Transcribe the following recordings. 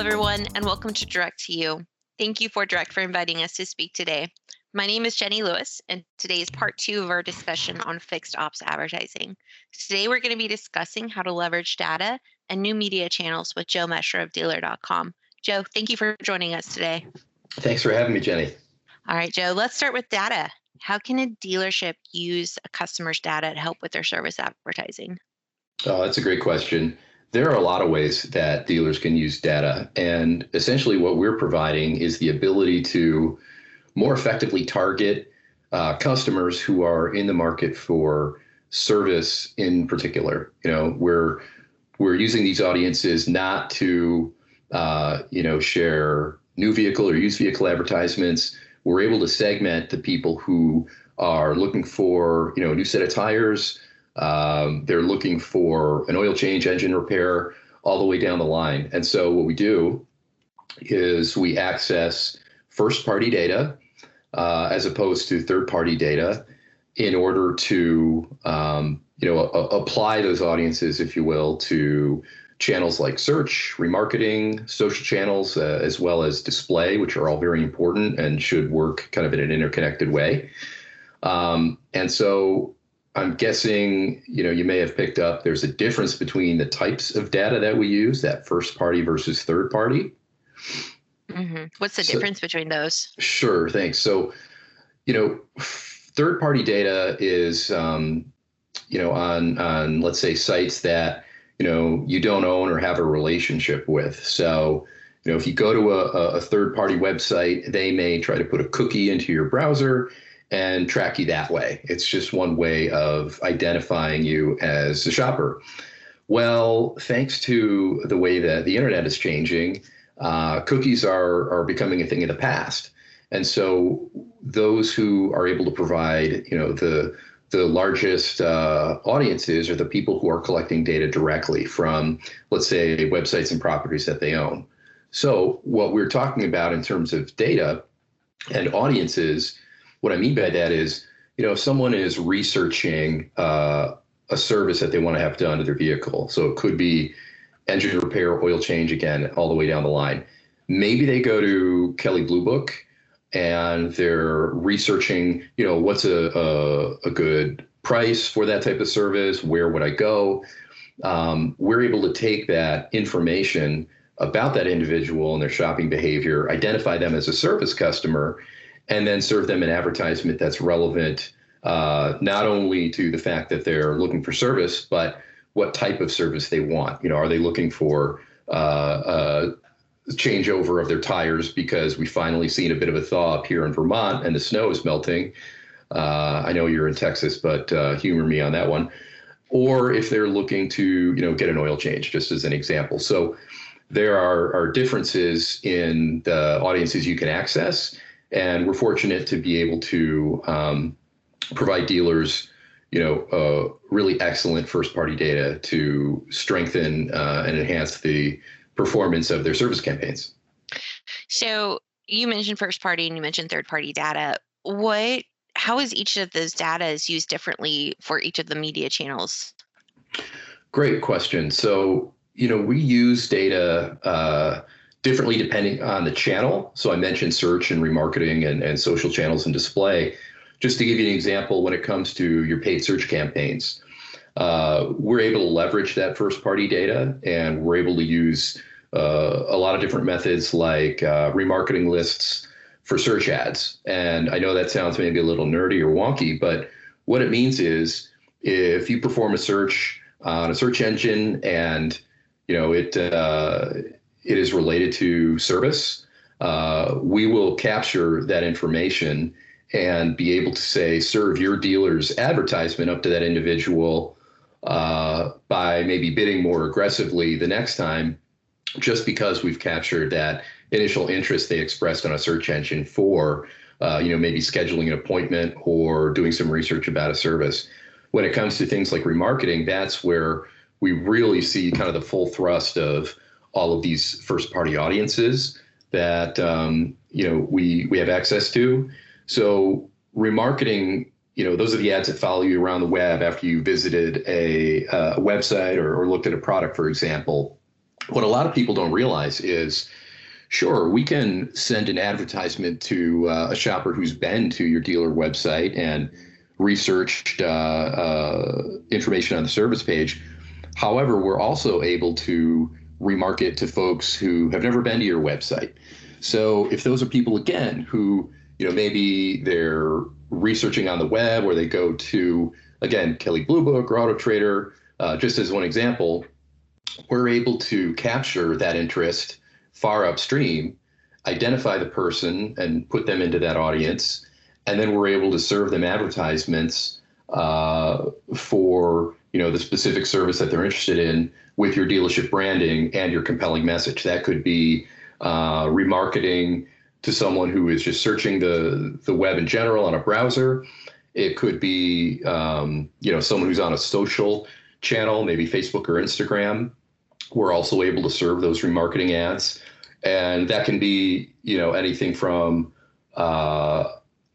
everyone, and welcome to Direct to You. Thank you FordDirect for inviting us to speak today. My name is Jennie Lewis, and today is part two of our discussion on fixed ops advertising. Today, we're going to be discussing how to leverage data and new media channels with Joe Mescher of Dealer.com. Joe, thank you for joining us today. Thanks for having me, Jennie. All right, Joe, let's start with data. How can a dealership use a customer's data to help with their service advertising? Oh, that's a great question. There are a lot of ways that dealers can use data. And essentially, what we're providing is the ability to more effectively target uh, customers who are in the market for service in particular. You know, we're we're using these audiences not to uh, you know share new vehicle or used vehicle advertisements. We're able to segment the people who are looking for you know a new set of tires, um, they're looking for an oil change, engine repair, all the way down the line. And so what we do is we access first party data uh, as opposed to third party data in order to um, you know a- apply those audiences, if you will, to channels like search, remarketing, social channels, uh, as well as display, which are all very important and should work kind of in an interconnected way. Um, and so I'm guessing, you know, you may have picked up there's a difference between the types of data that we use, that first party versus third party. Mm-hmm. What's the so, difference between those? Sure, thanks. So, you know, third party data is, um, you know, on on let's say sites that you know you don't own or have a relationship with. So, you know, if you go to a, a third party website, they may try to put a cookie into your browser and track you that way. It's just one way of identifying you as a shopper. Well, thanks to the way that the internet is changing, uh, cookies are are becoming a thing of the past, and so those who are able to provide, you know, the the largest uh, audiences are the people who are collecting data directly from, let's say, websites and properties that they own. So what we're talking about in terms of data and audiences what I mean by that is, you know, if someone is researching uh, a service that they want to have done to their vehicle, so it could be engine repair, oil change, again, all the way down the line. Maybe they go to Kelley Blue Book and they're researching, you know, what's a, a, a good price for that type of service? Where would I go? Um, we're able to take that information about that individual and their shopping behavior, identify them as a service customer, and then serve them an advertisement that's relevant uh, not only to the fact that they're looking for service, but what type of service they want. You know, are they looking for uh, a changeover of their tires because we finally seen a bit of a thaw up here in Vermont and the snow is melting? Uh, I know you're in Texas, but uh, humor me on that one. Or if they're looking to, you know, get an oil change, just as an example. So there are, are differences in the audiences you can access and we're fortunate to be able to um, provide dealers you know uh, really excellent first party data to strengthen uh, and enhance the performance of their service campaigns. So you mentioned first party and you mentioned third party data. What how is each of those data is used differently for each of the media channels? Great question. So you know we use data uh, differently depending on the channel. So I mentioned search and remarketing and, and social channels and display. Just to give you an example, when it comes to your paid search campaigns, uh, we're able to leverage that first party data and we're able to use uh, a lot of different methods like uh, remarketing lists for search ads. And I know that sounds maybe a little nerdy or wonky, but what it means is if you perform a search on a search engine and you know it uh, it is related to service, uh, we will capture that information and be able to say serve your dealer's advertisement up to that individual uh, by maybe bidding more aggressively the next time, just because we've captured that initial interest they expressed on a search engine for, uh, you know, maybe scheduling an appointment or doing some research about a service. When it comes to things like remarketing, that's where we really see kind of the full thrust of all of these first party audiences that um, you know we we have access to. So remarketing, you know, those are the ads that follow you around the web after you visited a, uh, a website or, or, looked at a product, for example. what a lot of people don't realize is sure we can send an advertisement to uh, a shopper who's been to your dealer website and researched uh, uh, information on the service page however we're also able to remarket to folks who have never been to your website. So if those are people again who you know maybe they're researching on the web or they go to again Kelley Blue Book or Auto Trader uh, just as one example we're able to capture that interest far upstream, identify the person and put them into that audience, and then we're able to serve them advertisements uh, for you know the specific service that they're interested in with your dealership branding and your compelling message. That could be uh, remarketing to someone who is just searching the the web in general on a browser. It could be um, you know someone who's on a social channel, maybe Facebook or Instagram, we're also able to serve those remarketing ads, and that can be you know anything from uh,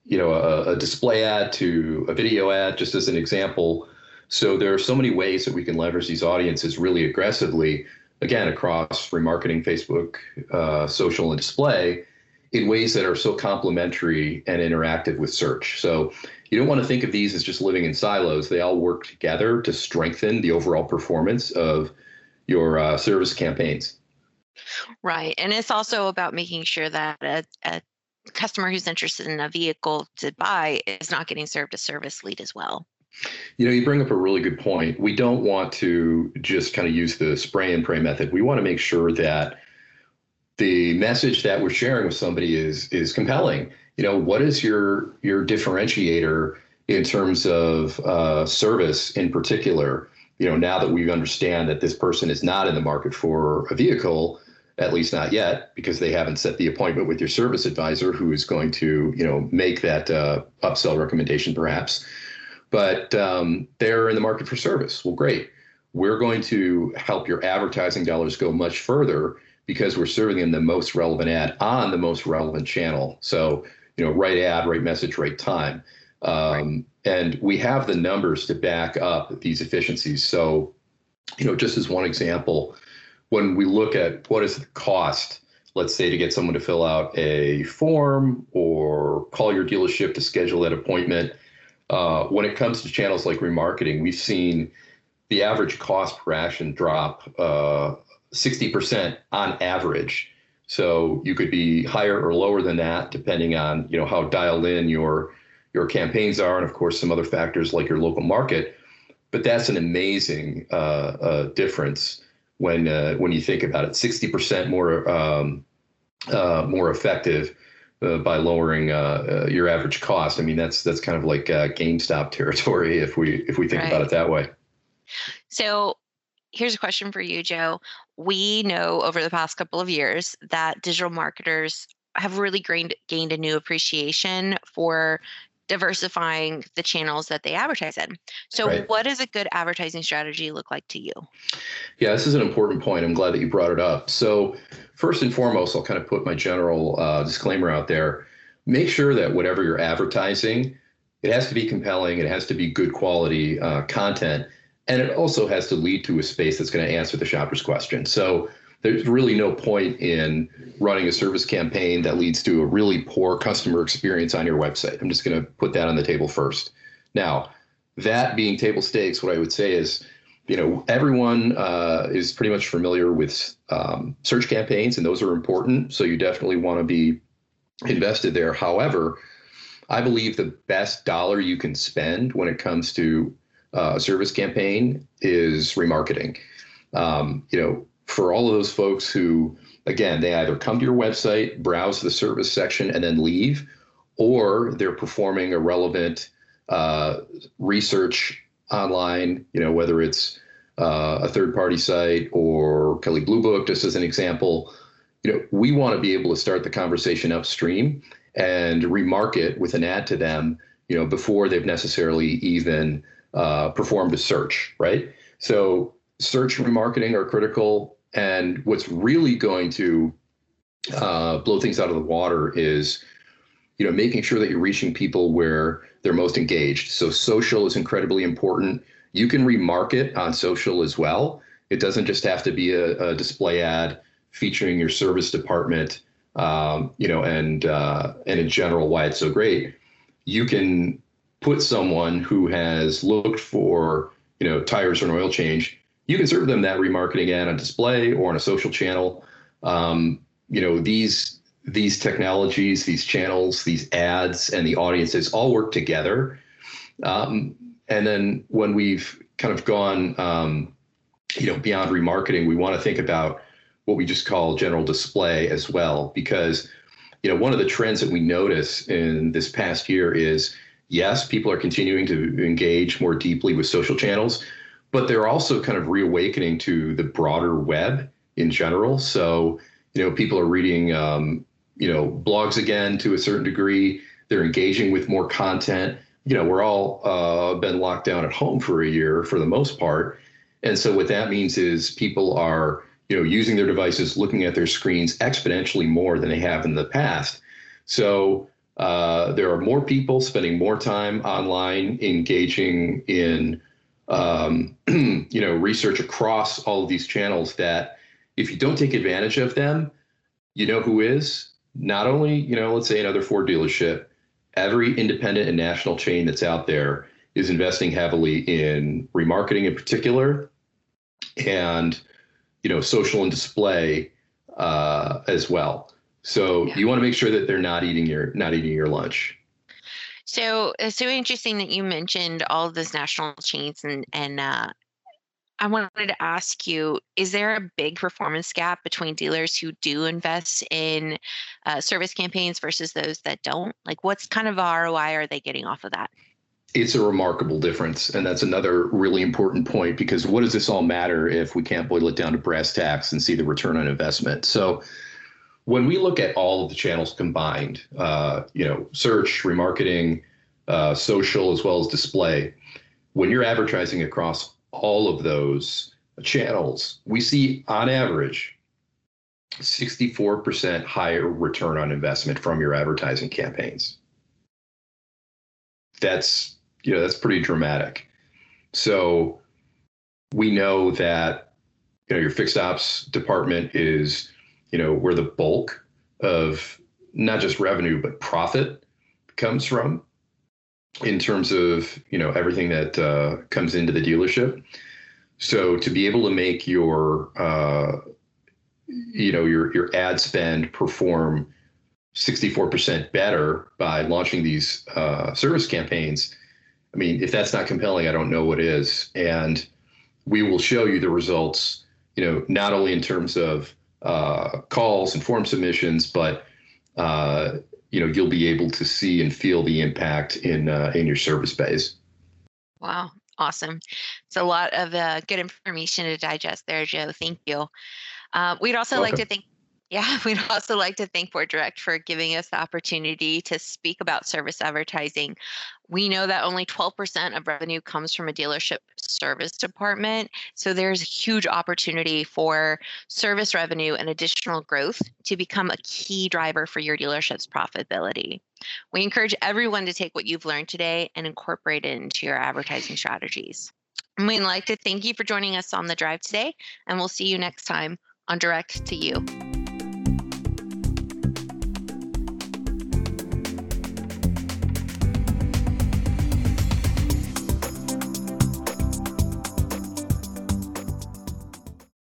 you know a, a display ad to a video ad, just as an example. So there are so many ways that we can leverage these audiences really aggressively, again across remarketing, Facebook, uh, social, and display, in ways that are so complementary and interactive with search. So you don't want to think of these as just living in silos. They all work together to strengthen the overall performance of your uh, service campaigns. Right. And it's also about making sure that a, a customer who's interested in a vehicle to buy is not getting served a service lead as well. You know, you bring up a really good point. We don't want to just kind of use the spray and pray method. We want to make sure that the message that we're sharing with somebody is is compelling. You know, what is your your differentiator in terms of uh, service in particular? you know, now that we understand that this person is not in the market for a vehicle, at least not yet, because they haven't set the appointment with your service advisor who is going to, you know, make that uh, upsell recommendation perhaps. But um, they're in the market for service. Well, great. We're going to help your advertising dollars go much further because we're serving them the most relevant ad on the most relevant channel. So, you know, right ad, right message, right time. Um, and we have the numbers to back up these efficiencies. So, you know, just as one example, when we look at what is the cost, let's say to get someone to fill out a form or call your dealership to schedule that appointment, uh, when it comes to channels like remarketing, we've seen the average cost per action drop uh, 60% on average. So you could be higher or lower than that, depending on you know how dialed in your your campaigns are, and of course some other factors like your local market. But that's an amazing uh, uh, difference when uh, when you think about it. Sixty percent more um, uh, more effective uh, by lowering uh, your average cost. I mean that's that's kind of like GameStop territory if we if we think right. about it that way. So here's a question for you, Joe. We know over the past couple of years that digital marketers have really gained gained a new appreciation for diversifying the channels that they advertise in. So, right. what does a good advertising strategy look like to you? Yeah, this is an important point. I'm glad that you brought it up. So, first and foremost, I'll kind of put my general uh, disclaimer out there. Make sure that whatever you're advertising, it has to be compelling, it has to be good quality uh, content, and it also has to lead to a space that's going to answer the shopper's question. So, there's really no point in running a service campaign that leads to a really poor customer experience on your website. I'm just going to put that on the table first. Now, that being table stakes, what I would say is, you know, everyone uh, is pretty much familiar with um, search campaigns, and those are important. So you definitely want to be invested there. However, I believe the best dollar you can spend when it comes to uh, a service campaign is remarketing. Um, you know, for all of those folks who, again, they either come to your website, browse the service section, and then leave, or they're performing a relevant uh, research online, you know, whether it's uh, a third party site or Kelley Blue Book, just as an example. You know, we want to be able to start the conversation upstream and remarket with an ad to them, you know, before they've necessarily even uh, performed a search, right? So search remarketing are critical and what's really going to uh, blow things out of the water is, you know, making sure that you're reaching people where they're most engaged. So social is incredibly important. You can remarket on social as well. It doesn't just have to be a, a display ad featuring your service department, um, you know, and uh, and in general why it's so great. You can put someone who has looked for you know tires or an oil change. You can serve them that remarketing ad on display or on a social channel. Um, you know these these technologies, these channels, these ads, and the audiences all work together. Um, and then when we've kind of gone, um, you know, beyond remarketing, we want to think about what we just call general display as well, because you know one of the trends that we notice in this past year is yes, people are continuing to engage more deeply with social channels, but they're also kind of reawakening to the broader web in general. So you know, people are reading um, you know blogs again to a certain degree. They're engaging with more content. You know, we're all uh, been locked down at home for a year for the most part, and so what that means is people are you know using their devices, looking at their screens exponentially more than they have in the past. So uh, there are more people spending more time online, engaging in um, you know research across all of these channels. That if you don't take advantage of them, you know who is not only, you know, let's say another Ford dealership, every independent and national chain that's out there is investing heavily in remarketing in particular and, you know, social and display uh, as well. So yeah. you want to make sure that they're not eating your not eating your lunch. So it's so interesting that you mentioned all of those national chains and and uh, I wanted to ask you is there a big performance gap between dealers who do invest in uh, service campaigns versus those that don't? Like, what's kind of ROI are they getting off of that? It's a remarkable difference. And that's another really important point because what does this all matter if we can't boil it down to brass tacks and see the return on investment? So, when we look at all of the channels combined, uh, you know, search, remarketing, uh, social, as well as display, when you're advertising across all of those channels, we see on average 64% higher return on investment from your advertising campaigns. That's you know that's pretty dramatic. So we know that you know your fixed ops department is you know where the bulk of not just revenue but profit comes from in terms of you know everything that uh, comes into the dealership. So to be able to make your uh, you know your your ad spend perform 64% better by launching these uh, service campaigns. I mean, if that's not compelling, I don't know what is. And we will show you the results. You know, not only in terms of uh, calls and form submissions, but uh, you know you'll be able to see and feel the impact in uh, in your service base. Wow, awesome! It's a lot of uh, good information to digest there, Joe. Thank you. Uh, we'd also Welcome. like to thank yeah, we'd also like to thank FordDirect for giving us the opportunity to speak about service advertising. We know that only 12% of revenue comes from a dealership service department. So there's a huge opportunity for service revenue and additional growth to become a key driver for your dealership's profitability. We encourage everyone to take what you've learned today and incorporate it into your advertising strategies. And we'd like to thank you for joining us on the drive today, and we'll see you next time on Direct to You.